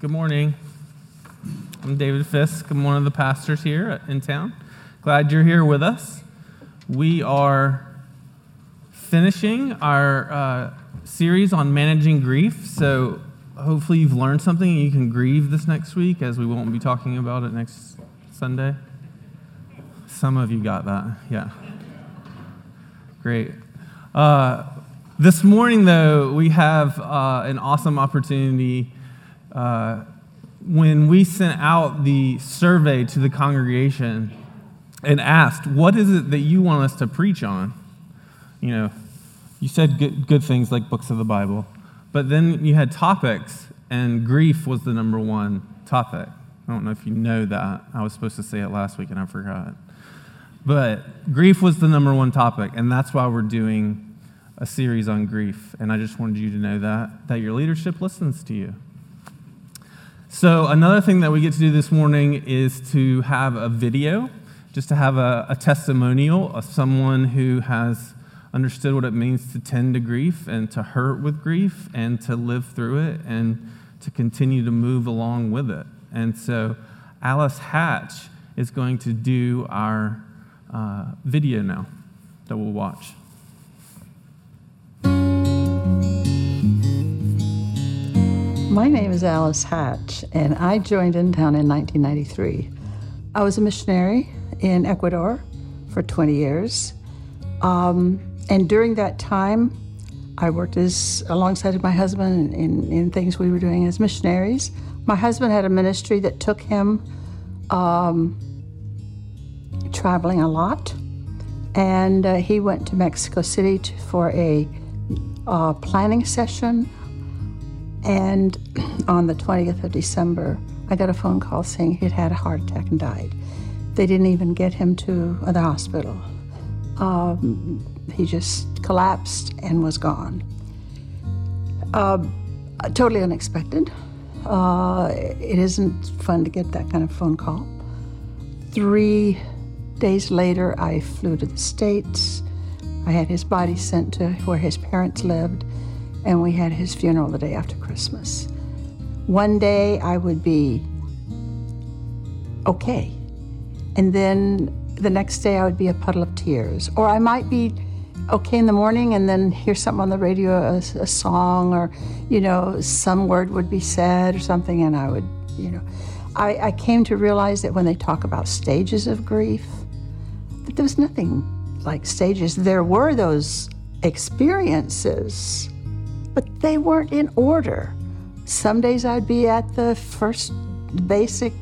Good morning. I'm David Fisk. I'm one of the pastors here in town. Glad you're here with us. We are finishing our uh, series on managing grief. So hopefully you've learned something and you can grieve this next week, as we won't be talking about it next Sunday. Some of you got that, yeah. Great. Uh, this morning, though, we have uh, an awesome opportunity. Uh, when we sent out the survey to the congregation and asked, What is it that you want us to preach on? You know, you said good, good things like books of the Bible, but then you had topics, and grief was the number one topic. I don't know if you know that. I was supposed to say it last week and I forgot. But grief was the number one topic, and that's why we're doing a series on grief, and I just wanted you to know that, that your leadership listens to you. So, another thing that we get to do this morning is to have a video, just to have a, a testimonial of someone who has understood what it means to tend to grief and to hurt with grief and to live through it and to continue to move along with it. And so, Alice Hatch is going to do our uh, video now that we'll watch. My name is Alice Hatch, and I joined In Town in 1993. I was a missionary in Ecuador for 20 years. Um, and during that time, I worked as alongside my husband in, in things we were doing as missionaries. My husband had a ministry that took him um, traveling a lot, and uh, he went to Mexico City to, for a uh, planning session and on the 20th of December, I got a phone call saying he'd had a heart attack and died. They didn't even get him to the hospital. Um, he just collapsed and was gone. Uh, totally unexpected. Uh, it isn't fun to get that kind of phone call. Three days later, I flew to the States. I had his body sent to where his parents lived and we had his funeral the day after Christmas. One day I would be okay, and then the next day I would be a puddle of tears, or I might be okay in the morning and then hear something on the radio, a, a song, or you know, some word would be said or something, and I would, you know. I, I came to realize that when they talk about stages of grief, that there was nothing like stages. There were those experiences but they weren't in order. Some days I'd be at the first basic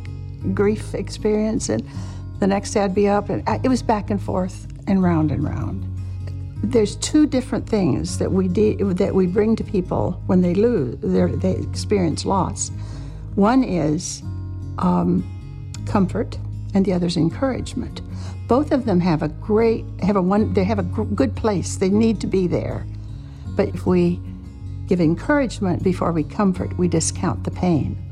grief experience, and the next day I'd be up, and it was back and forth and round and round. There's two different things that we de- that we bring to people when they lose, they experience loss. One is um, comfort, and the other is encouragement. Both of them have a great, have a one, they have a good place. They need to be there. But if we give encouragement before we comfort, we discount the pain.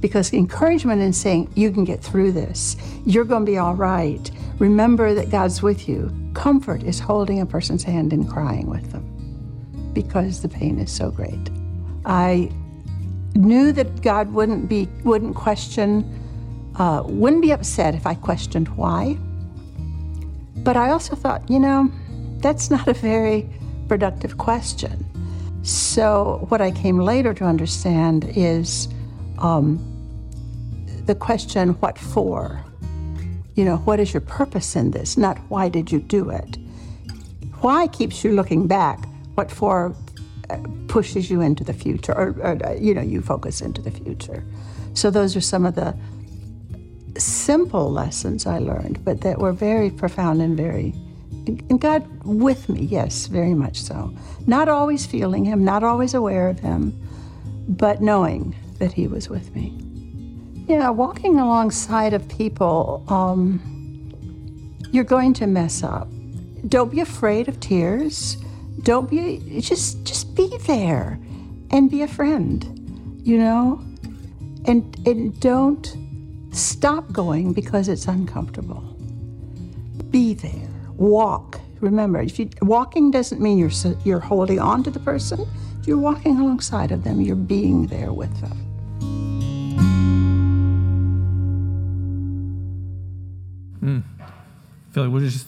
Because encouragement in saying, you can get through this, you're going to be all right, remember that God's with you. Comfort is holding a person's hand and crying with them because the pain is so great. I knew that God wouldn't be wouldn't question, uh, wouldn't be upset if I questioned why. But I also thought, you know, that's not a very productive question. So, what I came later to understand is um, the question, what for? You know, what is your purpose in this? Not why did you do it? Why keeps you looking back? What for uh, pushes you into the future, or, or uh, you know, you focus into the future. So, those are some of the simple lessons I learned, but that were very profound and very and God with me, yes, very much so. Not always feeling Him, not always aware of Him, but knowing that He was with me. Yeah, walking alongside of people, um, you're going to mess up. Don't be afraid of tears. Don't be just just be there, and be a friend. You know, and and don't stop going because it's uncomfortable. Be there walk. Remember, if you walking doesn't mean you're you're holding on to the person. If you're walking alongside of them, you're being there with them. Mm. I feel like we'll just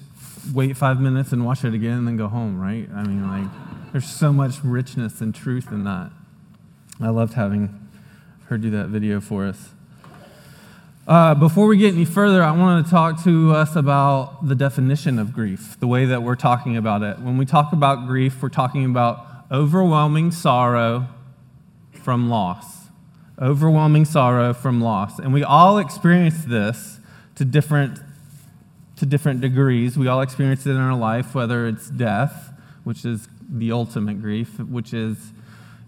wait five minutes and watch it again, and then go home, right? I mean, like there's so much richness and truth in that. I loved having her do that video for us. Uh, before we get any further, I want to talk to us about the definition of grief, the way that we're talking about it. When we talk about grief, we're talking about overwhelming sorrow from loss. Overwhelming sorrow from loss. And we all experience this to different, to different degrees. We all experience it in our life, whether it's death, which is the ultimate grief, which is,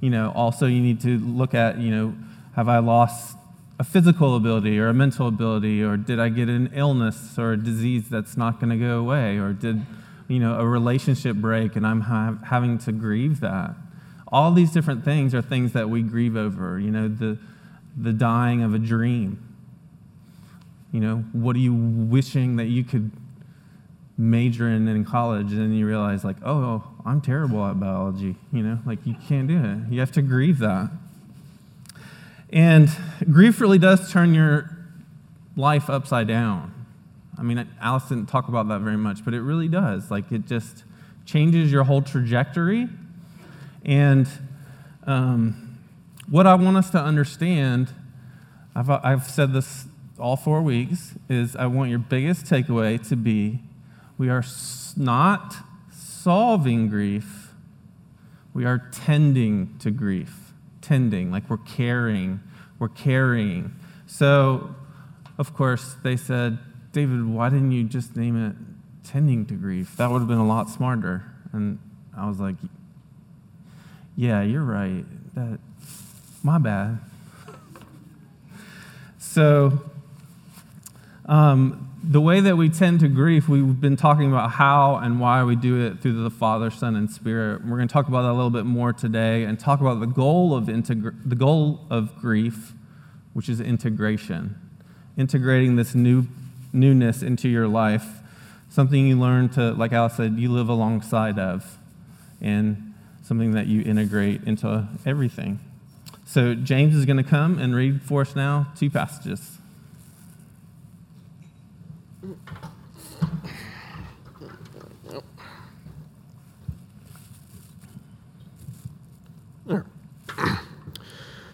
you know, also you need to look at, you know, have I lost a physical ability or a mental ability, or did I get an illness or a disease that's not going to go away, or did you know a relationship break and I'm ha- having to grieve that? All these different things are things that we grieve over. You know, the the dying of a dream. You know, what are you wishing that you could major in in college, and then you realize like, oh, oh I'm terrible at biology. You know, like you can't do it. You have to grieve that. And grief really does turn your life upside down. I mean, Alice didn't talk about that very much, but it really does. Like, it just changes your whole trajectory. And um, what I want us to understand, I've, I've said this all four weeks, is I want your biggest takeaway to be we are not solving grief, we are tending to grief tending, like we're caring, we're carrying. So, of course, they said, David, why didn't you just name it tending to grief? That would have been a lot smarter. And I was like, yeah, you're right. That, my bad. So, um, the way that we tend to grief, we've been talking about how and why we do it through the Father, Son, and Spirit. We're going to talk about that a little bit more today and talk about the goal of integra- the goal of grief, which is integration, integrating this new newness into your life, something you learn to, like Alice said, you live alongside of, and something that you integrate into everything. So James is going to come and read for us now two passages.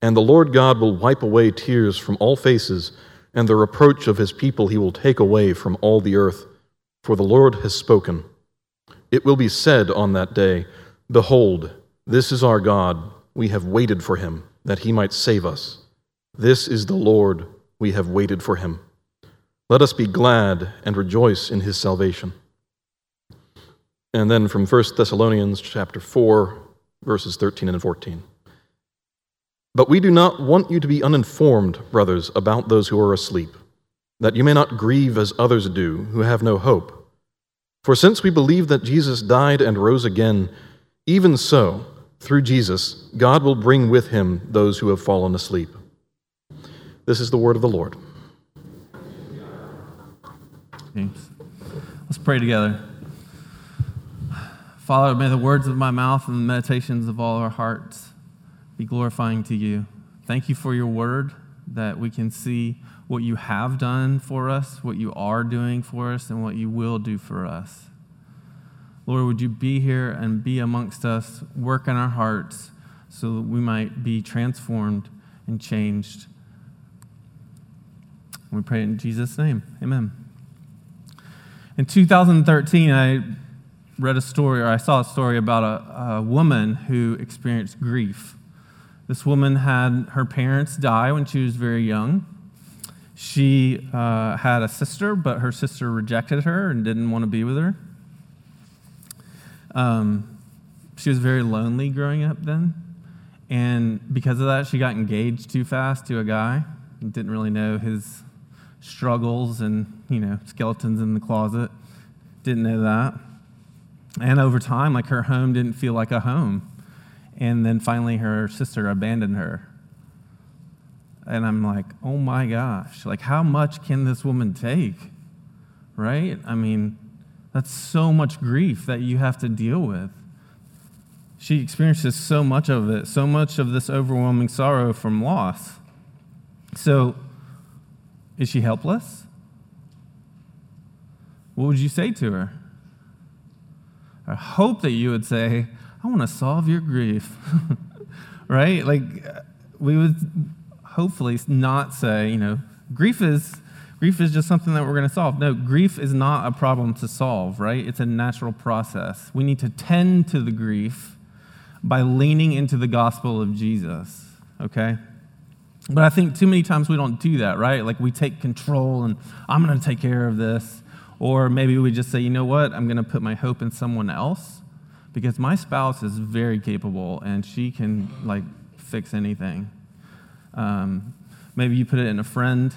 And the Lord God will wipe away tears from all faces, and the reproach of his people he will take away from all the earth. For the Lord has spoken. It will be said on that day, Behold, this is our God. We have waited for him, that he might save us. This is the Lord. We have waited for him. Let us be glad and rejoice in his salvation. And then from 1 Thessalonians chapter 4, verses 13 and 14. But we do not want you to be uninformed, brothers, about those who are asleep, that you may not grieve as others do, who have no hope. For since we believe that Jesus died and rose again, even so, through Jesus, God will bring with him those who have fallen asleep. This is the word of the Lord. James. Let's pray together. Father, may the words of my mouth and the meditations of all our hearts be glorifying to you. Thank you for your word that we can see what you have done for us, what you are doing for us, and what you will do for us. Lord, would you be here and be amongst us, work in our hearts so that we might be transformed and changed. We pray in Jesus' name. Amen. In 2013, I read a story, or I saw a story about a, a woman who experienced grief. This woman had her parents die when she was very young. She uh, had a sister, but her sister rejected her and didn't want to be with her. Um, she was very lonely growing up then. And because of that, she got engaged too fast to a guy and didn't really know his struggles and, you know, skeletons in the closet. Didn't know that. And over time, like her home didn't feel like a home. And then finally, her sister abandoned her. And I'm like, oh my gosh, like how much can this woman take? Right? I mean, that's so much grief that you have to deal with. She experiences so much of it, so much of this overwhelming sorrow from loss. So, is she helpless? What would you say to her? I hope that you would say, I want to solve your grief. right? Like, we would hopefully not say, you know, grief is. Grief is just something that we're going to solve. No, grief is not a problem to solve, right? It's a natural process. We need to tend to the grief by leaning into the gospel of Jesus, okay? But I think too many times we don't do that, right? Like we take control and I'm going to take care of this. Or maybe we just say, you know what, I'm going to put my hope in someone else because my spouse is very capable and she can like fix anything. Um, maybe you put it in a friend.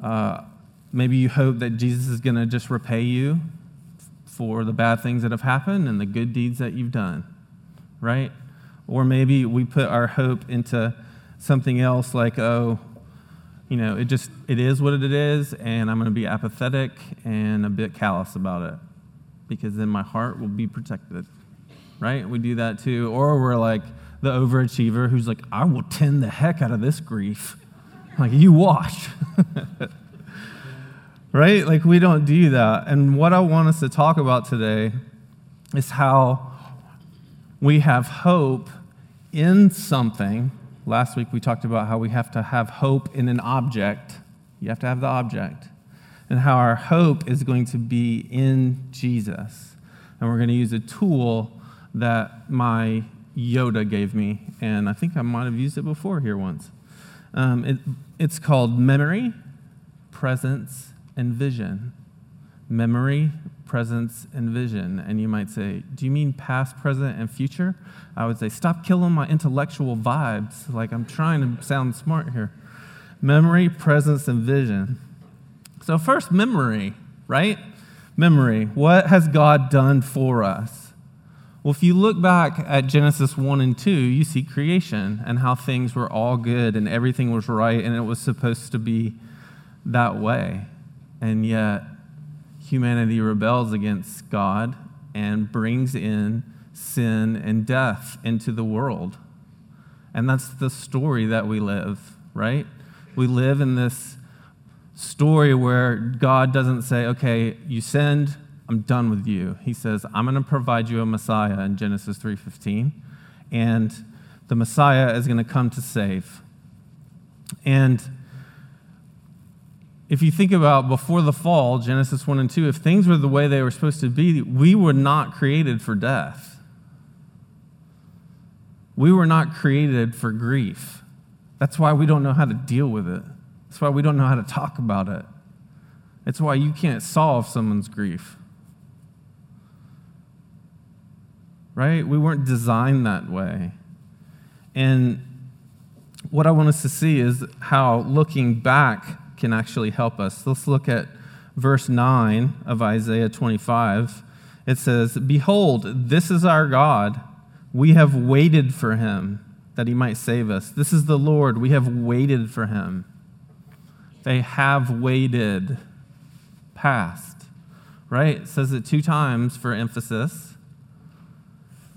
Uh, maybe you hope that Jesus is going to just repay you for the bad things that have happened and the good deeds that you've done, right? Or maybe we put our hope into something else like, oh, you know, it just, it is what it is, and I'm going to be apathetic and a bit callous about it because then my heart will be protected, right? We do that too. Or we're like the overachiever who's like, I will tend the heck out of this grief. Like, you watch. right? Like, we don't do that. And what I want us to talk about today is how we have hope in something Last week we talked about how we have to have hope in an object. You have to have the object. And how our hope is going to be in Jesus. And we're going to use a tool that my Yoda gave me. And I think I might have used it before here once. Um, it, it's called memory, presence, and vision. Memory, presence, and vision. And you might say, Do you mean past, present, and future? I would say, Stop killing my intellectual vibes. Like I'm trying to sound smart here. Memory, presence, and vision. So, first, memory, right? Memory. What has God done for us? Well, if you look back at Genesis 1 and 2, you see creation and how things were all good and everything was right and it was supposed to be that way. And yet, humanity rebels against God and brings in sin and death into the world. And that's the story that we live, right? We live in this story where God doesn't say, okay, you sinned, I'm done with you. He says, I'm going to provide you a Messiah in Genesis 3:15, and the Messiah is going to come to save. And if you think about before the fall, Genesis 1 and 2, if things were the way they were supposed to be, we were not created for death. We were not created for grief. That's why we don't know how to deal with it. That's why we don't know how to talk about it. It's why you can't solve someone's grief. Right? We weren't designed that way. And what I want us to see is how looking back can actually help us. Let's look at verse 9 of Isaiah 25. It says, Behold, this is our God. We have waited for him that he might save us. This is the Lord. We have waited for him. They have waited past, right? It says it two times for emphasis.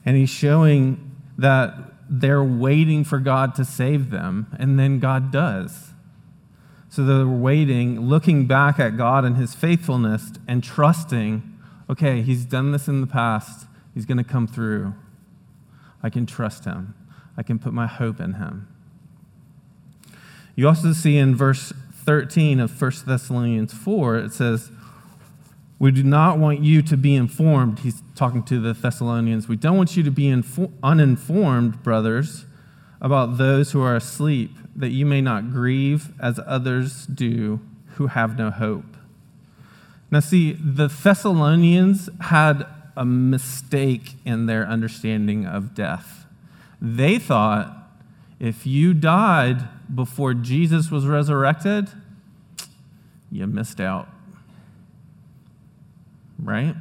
And he's showing that they're waiting for God to save them, and then God does. So they're waiting, looking back at God and his faithfulness and trusting, okay, he's done this in the past. He's going to come through. I can trust him. I can put my hope in him. You also see in verse 13 of 1 Thessalonians 4, it says, We do not want you to be informed. He's talking to the Thessalonians. We don't want you to be infor- uninformed, brothers, about those who are asleep that you may not grieve as others do who have no hope. Now, see, the Thessalonians had a mistake in their understanding of death. They thought if you died before Jesus was resurrected, you missed out. Right?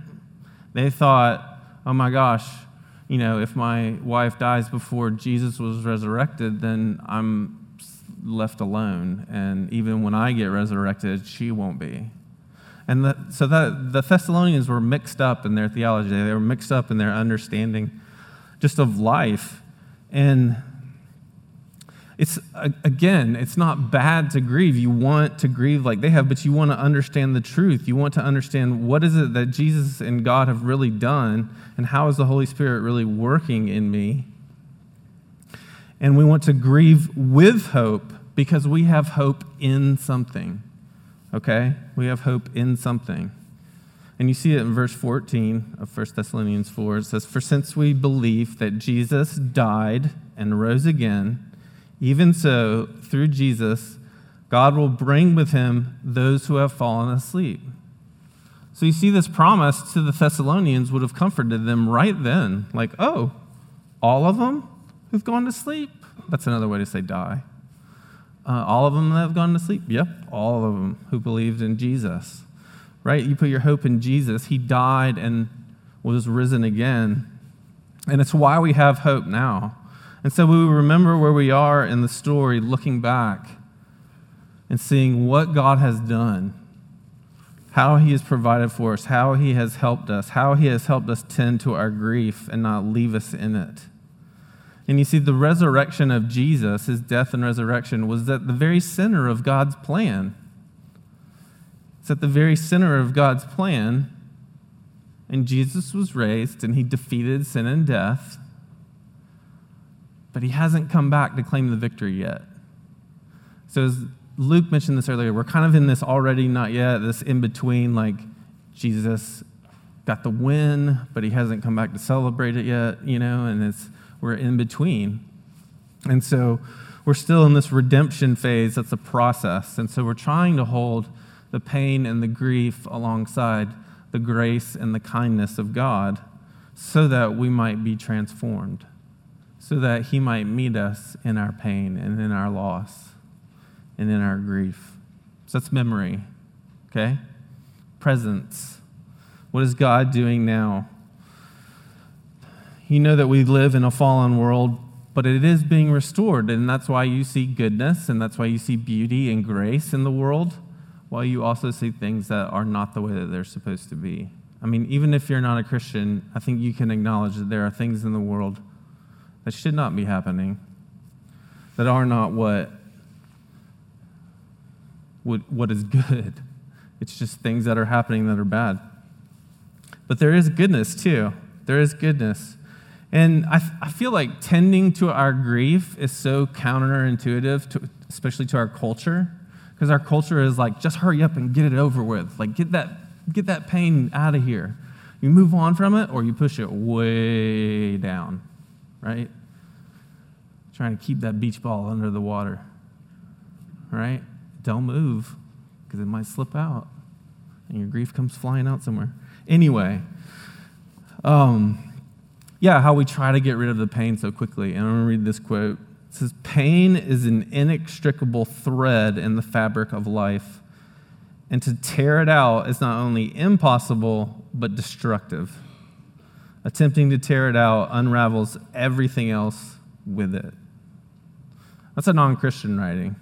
They thought, oh my gosh, you know, if my wife dies before Jesus was resurrected, then I'm left alone. And even when I get resurrected, she won't be. And the, so that, the Thessalonians were mixed up in their theology, they were mixed up in their understanding just of life. And it's again, it's not bad to grieve. You want to grieve like they have, but you want to understand the truth. You want to understand what is it that Jesus and God have really done, and how is the Holy Spirit really working in me. And we want to grieve with hope because we have hope in something. Okay? We have hope in something. And you see it in verse 14 of 1 Thessalonians 4. It says, For since we believe that Jesus died and rose again, even so, through Jesus, God will bring with him those who have fallen asleep. So you see, this promise to the Thessalonians would have comforted them right then. Like, oh, all of them who've gone to sleep? That's another way to say die. Uh, all of them that have gone to sleep? Yep, all of them who believed in Jesus. Right? You put your hope in Jesus. He died and was risen again. And it's why we have hope now. And so we remember where we are in the story, looking back and seeing what God has done, how He has provided for us, how He has helped us, how He has helped us tend to our grief and not leave us in it. And you see, the resurrection of Jesus, His death and resurrection, was at the very center of God's plan. It's at the very center of God's plan. And Jesus was raised and He defeated sin and death but he hasn't come back to claim the victory yet. So, as Luke mentioned this earlier, we're kind of in this already, not yet, this in between, like Jesus got the win, but he hasn't come back to celebrate it yet, you know, and it's, we're in between. And so, we're still in this redemption phase that's a process. And so, we're trying to hold the pain and the grief alongside the grace and the kindness of God so that we might be transformed so that he might meet us in our pain and in our loss and in our grief. So that's memory, okay? Presence. What is God doing now? You know that we live in a fallen world, but it is being restored, and that's why you see goodness and that's why you see beauty and grace in the world, while you also see things that are not the way that they're supposed to be. I mean, even if you're not a Christian, I think you can acknowledge that there are things in the world that should not be happening, that are not what, what, what is good. It's just things that are happening that are bad. But there is goodness too. There is goodness. And I, I feel like tending to our grief is so counterintuitive, to, especially to our culture, because our culture is like, just hurry up and get it over with. Like, get that, get that pain out of here. You move on from it or you push it way down right? Trying to keep that beach ball under the water, right? Don't move because it might slip out and your grief comes flying out somewhere. Anyway, um, yeah, how we try to get rid of the pain so quickly. And I'm going to read this quote. It says, Pain is an inextricable thread in the fabric of life. And to tear it out is not only impossible, but destructive attempting to tear it out unravels everything else with it. That's a non Christian writing.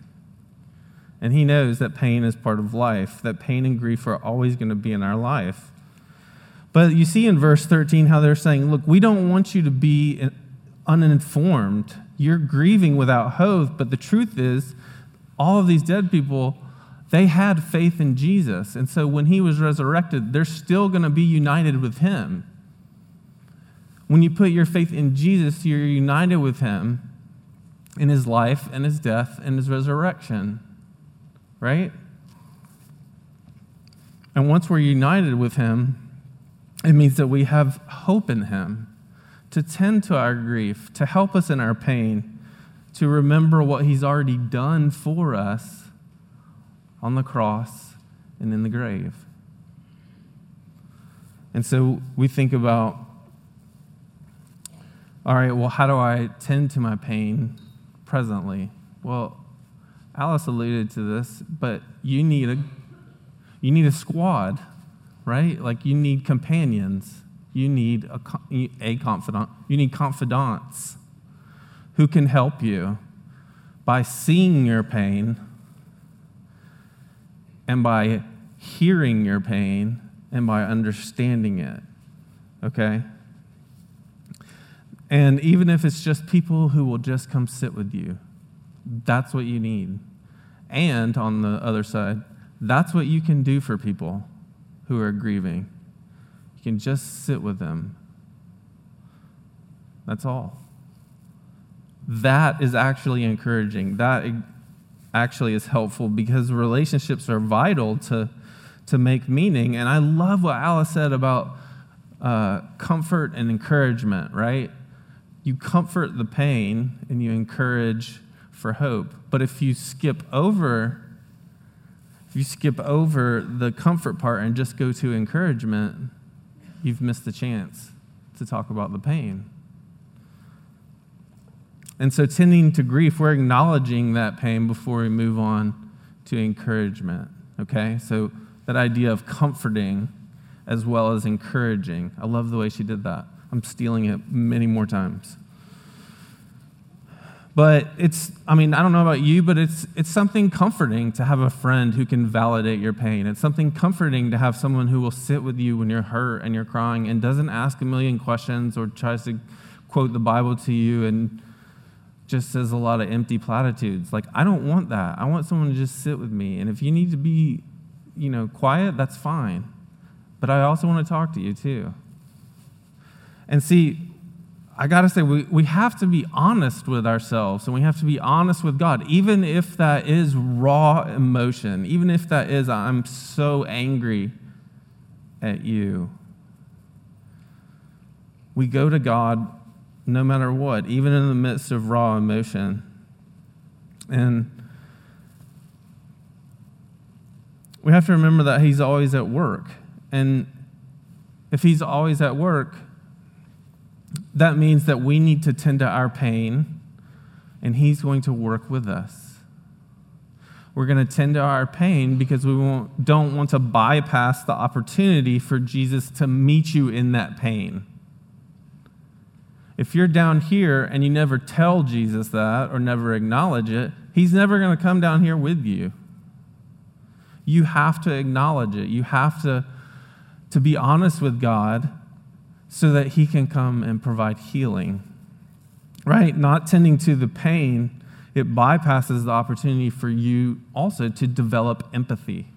And he knows that pain is part of life, that pain and grief are always going to be in our life. But you see in verse 13 how they're saying, look, we don't want you to be uninformed. You're grieving without hope, but the truth is, all of these dead people, they had faith in Jesus. And so when he was resurrected, they're still going to be united with him. When you put your faith in Jesus, you're united with him in his life and his death and his resurrection, right? And once we're united with him, it means that we have hope in him to tend to our grief, to help us in our pain, to remember what he's already done for us on the cross and in the grave. And so we think about all right, well, how do I tend to my pain presently? Well, Alice alluded to this, but you need a You need a squad, right? Like you need companions. You need a, a confidant. You need confidants who can help you by seeing your pain and by hearing your pain and by understanding it. Okay? And even if it's just people who will just come sit with you, that's what you need. And on the other side, that's what you can do for people who are grieving. You can just sit with them. That's all. That is actually encouraging. That actually is helpful because relationships are vital to, to make meaning. And I love what Alice said about uh, comfort and encouragement, right? You comfort the pain and you encourage for hope. But if you skip over, if you skip over the comfort part and just go to encouragement, you've missed the chance to talk about the pain. And so, tending to grief, we're acknowledging that pain before we move on to encouragement. Okay? So, that idea of comforting as well as encouraging. I love the way she did that. I'm stealing it many more times. But it's, I mean, I don't know about you, but it's, it's something comforting to have a friend who can validate your pain. It's something comforting to have someone who will sit with you when you're hurt and you're crying and doesn't ask a million questions or tries to quote the Bible to you and just says a lot of empty platitudes. Like, I don't want that. I want someone to just sit with me. And if you need to be, you know, quiet, that's fine. But I also want to talk to you too. And see, I got to say, we, we have to be honest with ourselves and we have to be honest with God, even if that is raw emotion, even if that is, I'm so angry at you. We go to God no matter what, even in the midst of raw emotion. And we have to remember that He's always at work. And if He's always at work, that means that we need to tend to our pain, and He's going to work with us. We're going to tend to our pain because we don't want to bypass the opportunity for Jesus to meet you in that pain. If you're down here and you never tell Jesus that or never acknowledge it, he's never going to come down here with you. You have to acknowledge it. You have to, to be honest with God so that he can come and provide healing. Right? Not tending to the pain, it bypasses the opportunity for you also to develop empathy.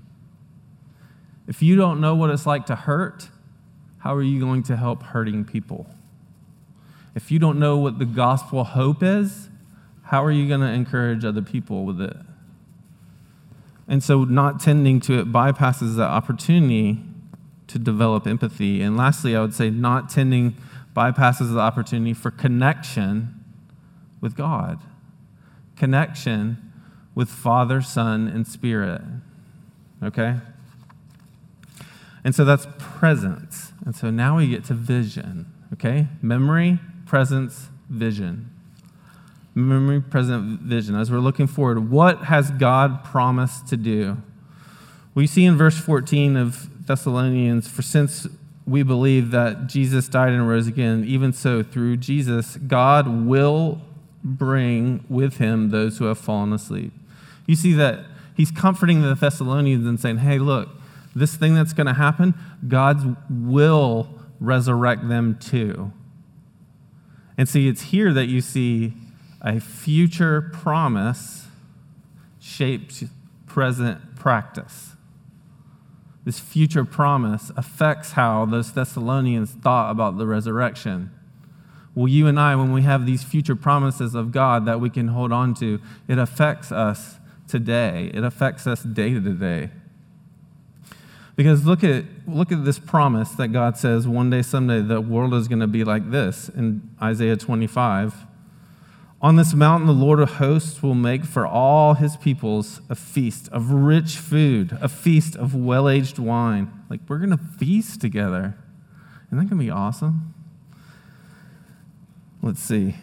If you don't know what it's like to hurt, how are you going to help hurting people? If you don't know what the gospel hope is, how are you going to encourage other people with it? And so, not tending to it bypasses that opportunity to develop empathy. And lastly, I would say not tending bypasses the opportunity for connection with God, connection with Father, Son, and Spirit. Okay? And so that's presence. And so now we get to vision. Okay? Memory, presence, vision. Memory, present, vision. As we're looking forward, what has God promised to do? We see in verse 14 of Thessalonians, for since we believe that Jesus died and rose again, even so, through Jesus, God will bring with him those who have fallen asleep. You see that he's comforting the Thessalonians and saying, hey, look, this thing that's going to happen, God will resurrect them too. And see, it's here that you see a future promise shaped present practice. This future promise affects how those Thessalonians thought about the resurrection. Well, you and I, when we have these future promises of God that we can hold on to, it affects us today. It affects us day to day. Because look at, look at this promise that God says one day, someday, the world is going to be like this in Isaiah 25. On this mountain, the Lord of hosts will make for all his peoples a feast of rich food, a feast of well aged wine. Like, we're going to feast together. Isn't that going to be awesome? Let's see.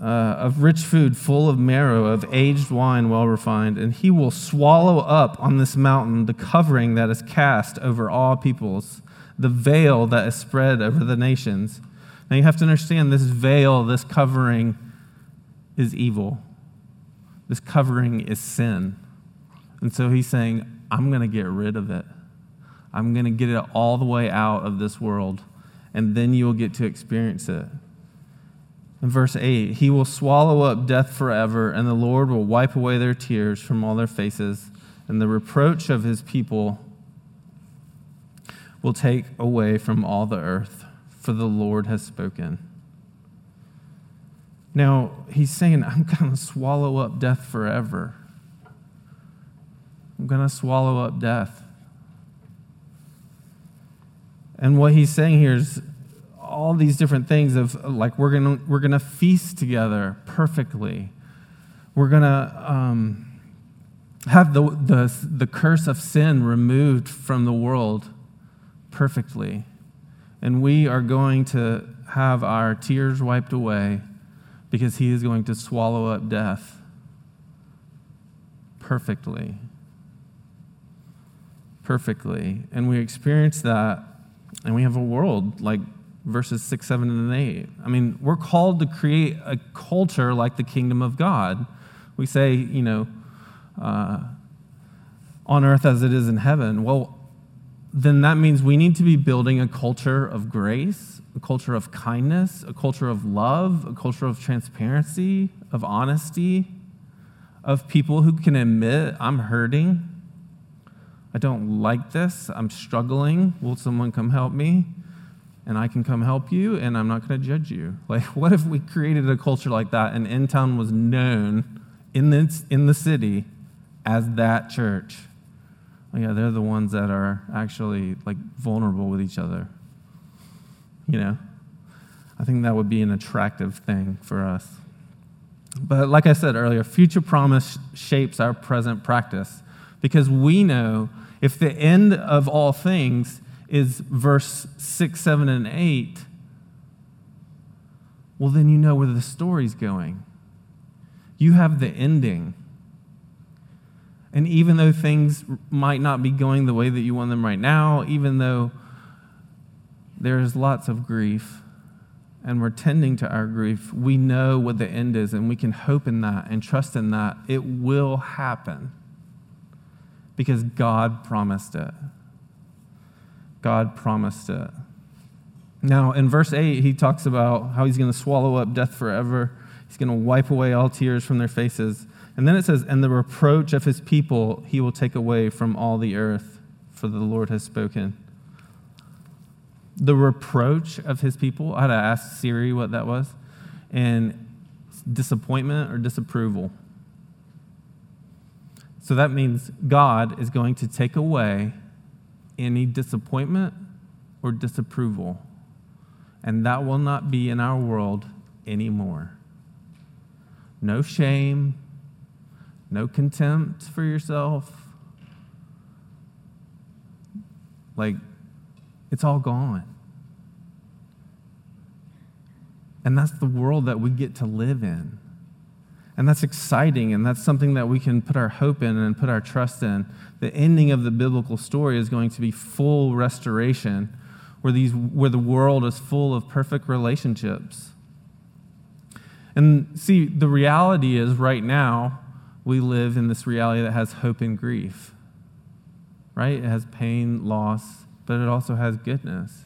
uh, of rich food full of marrow, of aged wine well refined, and he will swallow up on this mountain the covering that is cast over all peoples, the veil that is spread over the nations. Now you have to understand this veil, this covering, is evil. This covering is sin. And so he's saying, I'm going to get rid of it. I'm going to get it all the way out of this world, and then you will get to experience it. In verse 8, he will swallow up death forever, and the Lord will wipe away their tears from all their faces, and the reproach of his people will take away from all the earth, for the Lord has spoken. Now, he's saying, I'm going to swallow up death forever. I'm going to swallow up death. And what he's saying here is all these different things of like we're gonna we're gonna feast together perfectly. We're gonna um, have the, the the curse of sin removed from the world perfectly, and we are going to have our tears wiped away because He is going to swallow up death perfectly. Perfectly, and we experience that, and we have a world like verses 6, 7, and 8. I mean, we're called to create a culture like the kingdom of God. We say, you know, uh, on earth as it is in heaven. Well, then that means we need to be building a culture of grace, a culture of kindness, a culture of love, a culture of transparency, of honesty, of people who can admit, I'm hurting. I don't like this. I'm struggling. Will someone come help me? and I can come help you, and I'm not going to judge you. Like, what if we created a culture like that, and In Town was known in the, in the city as that church? Oh, yeah, they're the ones that are actually like vulnerable with each other. You know, I think that would be an attractive thing for us. But like I said earlier, future promise shapes our present practice because we know if the end of all things is verse 6, 7, and 8, well, then you know where the story's going. You have the ending. And even though things might not be going the way that you want them right now, even though there's lots of grief and we're tending to our grief, we know what the end is and we can hope in that and trust in that. It will happen because God promised it. God promised it. Now, in verse 8, he talks about how he's going to swallow up death forever. He's going to wipe away all tears from their faces. And then it says, And the reproach of his people he will take away from all the earth, for the Lord has spoken. The reproach of his people, I had to ask Siri what that was, and disappointment or disapproval. So that means God is going to take away any disappointment or disapproval. And that will not be in our world anymore. No shame, no contempt for yourself. Like, it's all gone. And that's the world that we get to live in. And that's exciting, and that's something that we can put our hope in and put our trust in. The ending of the biblical story is going to be full restoration, where, these, where the world is full of perfect relationships. And see, the reality is right now, we live in this reality that has hope and grief, right? It has pain, loss, but it also has goodness.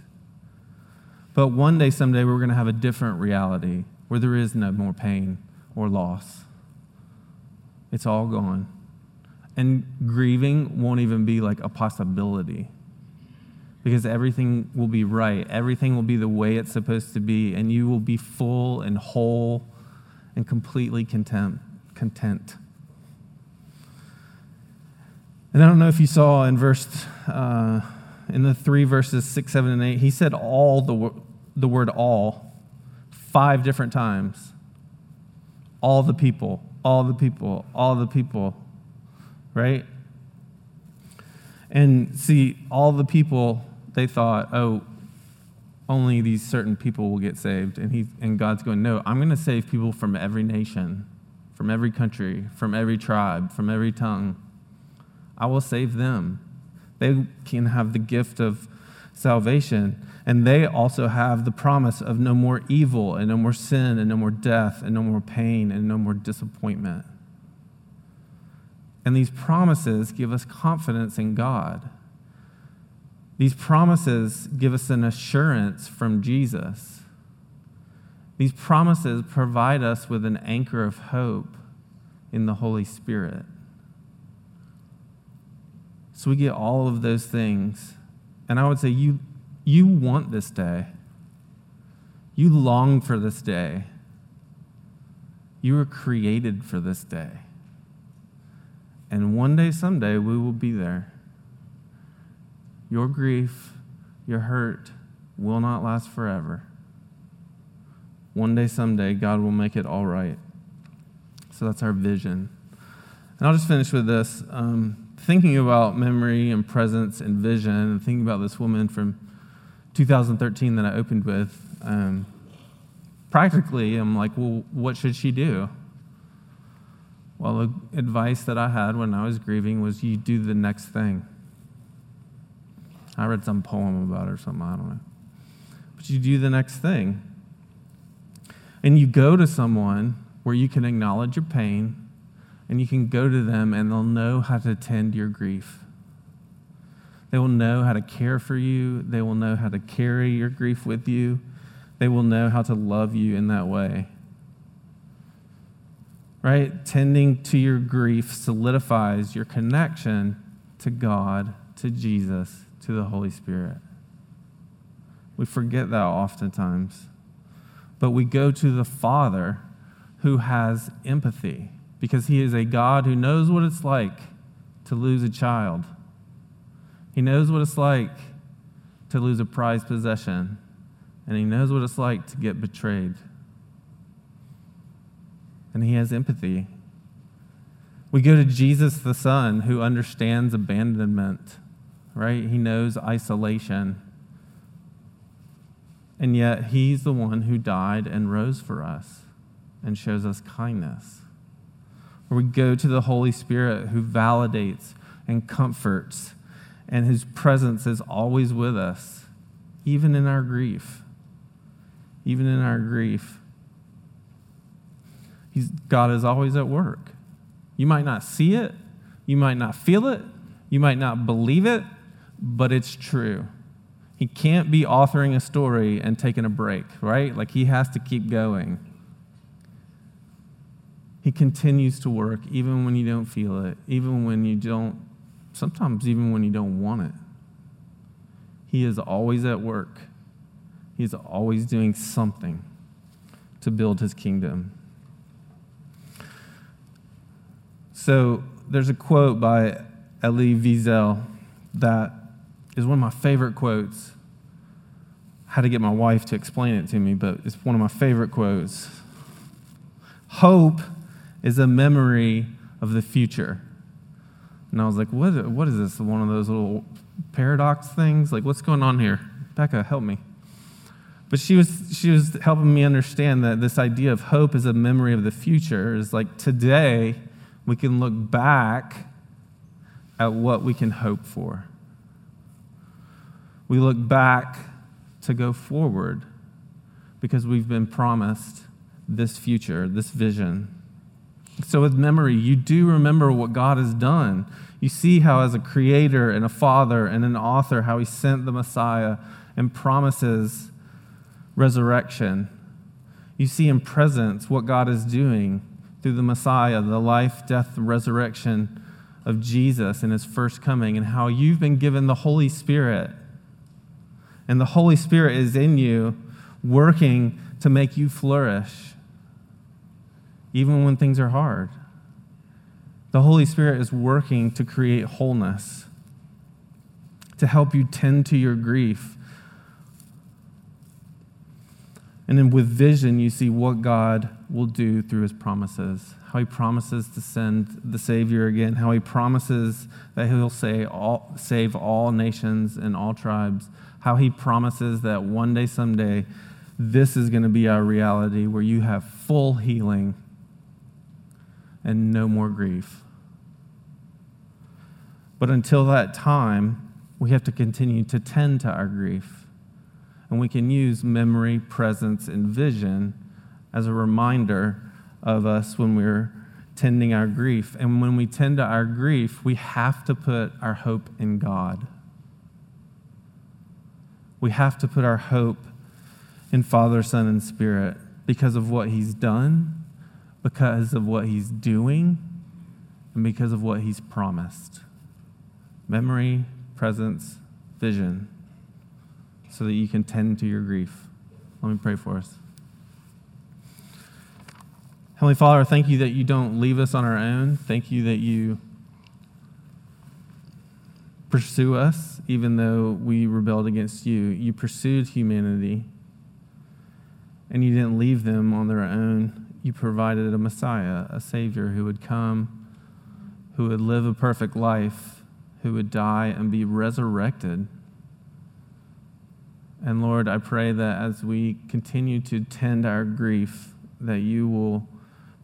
But one day, someday, we're going to have a different reality where there is no more pain or loss. It's all gone. And grieving won't even be like a possibility because everything will be right. Everything will be the way it's supposed to be, and you will be full and whole and completely content. content. And I don't know if you saw in verse, uh, in the three verses six, seven, and eight, he said all the, the word all five different times all the people, all the people, all the people, right? And see, all the people, they thought, oh, only these certain people will get saved. And, he, and God's going, no, I'm going to save people from every nation, from every country, from every tribe, from every tongue. I will save them. They can have the gift of salvation. And they also have the promise of no more evil and no more sin and no more death and no more pain and no more disappointment. And these promises give us confidence in God. These promises give us an assurance from Jesus. These promises provide us with an anchor of hope in the Holy Spirit. So we get all of those things. And I would say, you, you want this day. You long for this day. You were created for this day. And one day, someday, we will be there. Your grief, your hurt will not last forever. One day, someday, God will make it all right. So that's our vision. And I'll just finish with this. Um, thinking about memory and presence and vision, and thinking about this woman from 2013 that I opened with, um, practically, I'm like, well, what should she do? Well, the advice that I had when I was grieving was you do the next thing. I read some poem about it or something, I don't know. But you do the next thing. And you go to someone where you can acknowledge your pain and you can go to them and they'll know how to tend your grief. They will know how to care for you, they will know how to carry your grief with you, they will know how to love you in that way right? Tending to your grief solidifies your connection to God, to Jesus, to the Holy Spirit. We forget that oftentimes. But we go to the Father who has empathy because he is a God who knows what it's like to lose a child. He knows what it's like to lose a prized possession, and he knows what it's like to get betrayed and he has empathy. We go to Jesus the Son, who understands abandonment, right? He knows isolation. And yet, he's the one who died and rose for us and shows us kindness. Or we go to the Holy Spirit, who validates and comforts, and whose presence is always with us, even in our grief. Even in our grief. He's, God is always at work. You might not see it, you might not feel it, you might not believe it, but it's true. He can't be authoring a story and taking a break, right? Like he has to keep going. He continues to work even when you don't feel it, even when you don't, sometimes even when you don't want it. He is always at work. He's always doing something to build his kingdom. So there's a quote by Elie Wiesel that is one of my favorite quotes. I had to get my wife to explain it to me, but it's one of my favorite quotes. Hope is a memory of the future. And I was like, what, what is this? One of those little paradox things? Like, what's going on here? Becca, help me. But she was, she was helping me understand that this idea of hope is a memory of the future is like today we can look back at what we can hope for. We look back to go forward because we've been promised this future, this vision. So, with memory, you do remember what God has done. You see how, as a creator and a father and an author, how he sent the Messiah and promises resurrection. You see in presence what God is doing through the Messiah, the life, death, resurrection of Jesus in his first coming, and how you've been given the Holy Spirit. And the Holy Spirit is in you, working to make you flourish, even when things are hard. The Holy Spirit is working to create wholeness, to help you tend to your grief. And then with vision, you see what God will do through his promises. How he promises to send the Savior again, how he promises that he'll say all, save all nations and all tribes, how he promises that one day, someday, this is going to be our reality where you have full healing and no more grief. But until that time, we have to continue to tend to our grief. And we can use memory, presence, and vision as a reminder of us when we're tending our grief. And when we tend to our grief, we have to put our hope in God. We have to put our hope in Father, Son, and Spirit because of what He's done, because of what He's doing, and because of what He's promised. Memory, presence, vision, so that you can tend to your grief. Let me pray for us. Heavenly Father, thank you that you don't leave us on our own. Thank you that you pursue us even though we rebelled against you. You pursued humanity and you didn't leave them on their own. You provided a Messiah, a Savior who would come, who would live a perfect life, who would die and be resurrected. And Lord, I pray that as we continue to tend our grief, that you will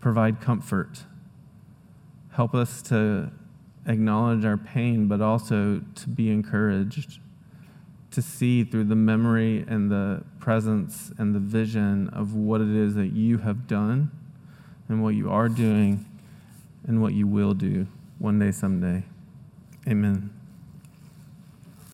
provide comfort. Help us to acknowledge our pain, but also to be encouraged to see through the memory and the presence and the vision of what it is that you have done and what you are doing and what you will do one day, someday. Amen.